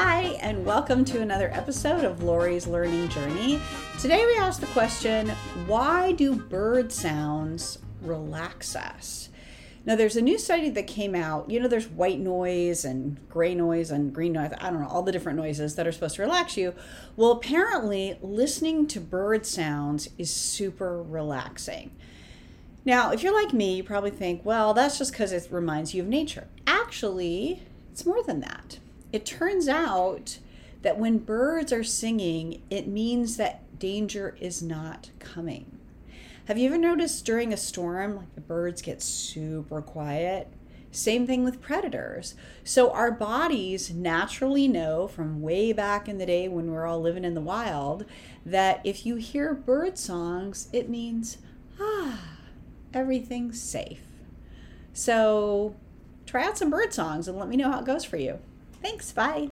Hi, and welcome to another episode of Lori's Learning Journey. Today we ask the question why do bird sounds relax us? Now, there's a new study that came out. You know, there's white noise and gray noise and green noise. I don't know, all the different noises that are supposed to relax you. Well, apparently, listening to bird sounds is super relaxing. Now, if you're like me, you probably think, well, that's just because it reminds you of nature. Actually, it's more than that. It turns out that when birds are singing, it means that danger is not coming. Have you ever noticed during a storm, like the birds get super quiet? Same thing with predators. So, our bodies naturally know from way back in the day when we're all living in the wild that if you hear bird songs, it means, ah, everything's safe. So, try out some bird songs and let me know how it goes for you. Thanks. Bye.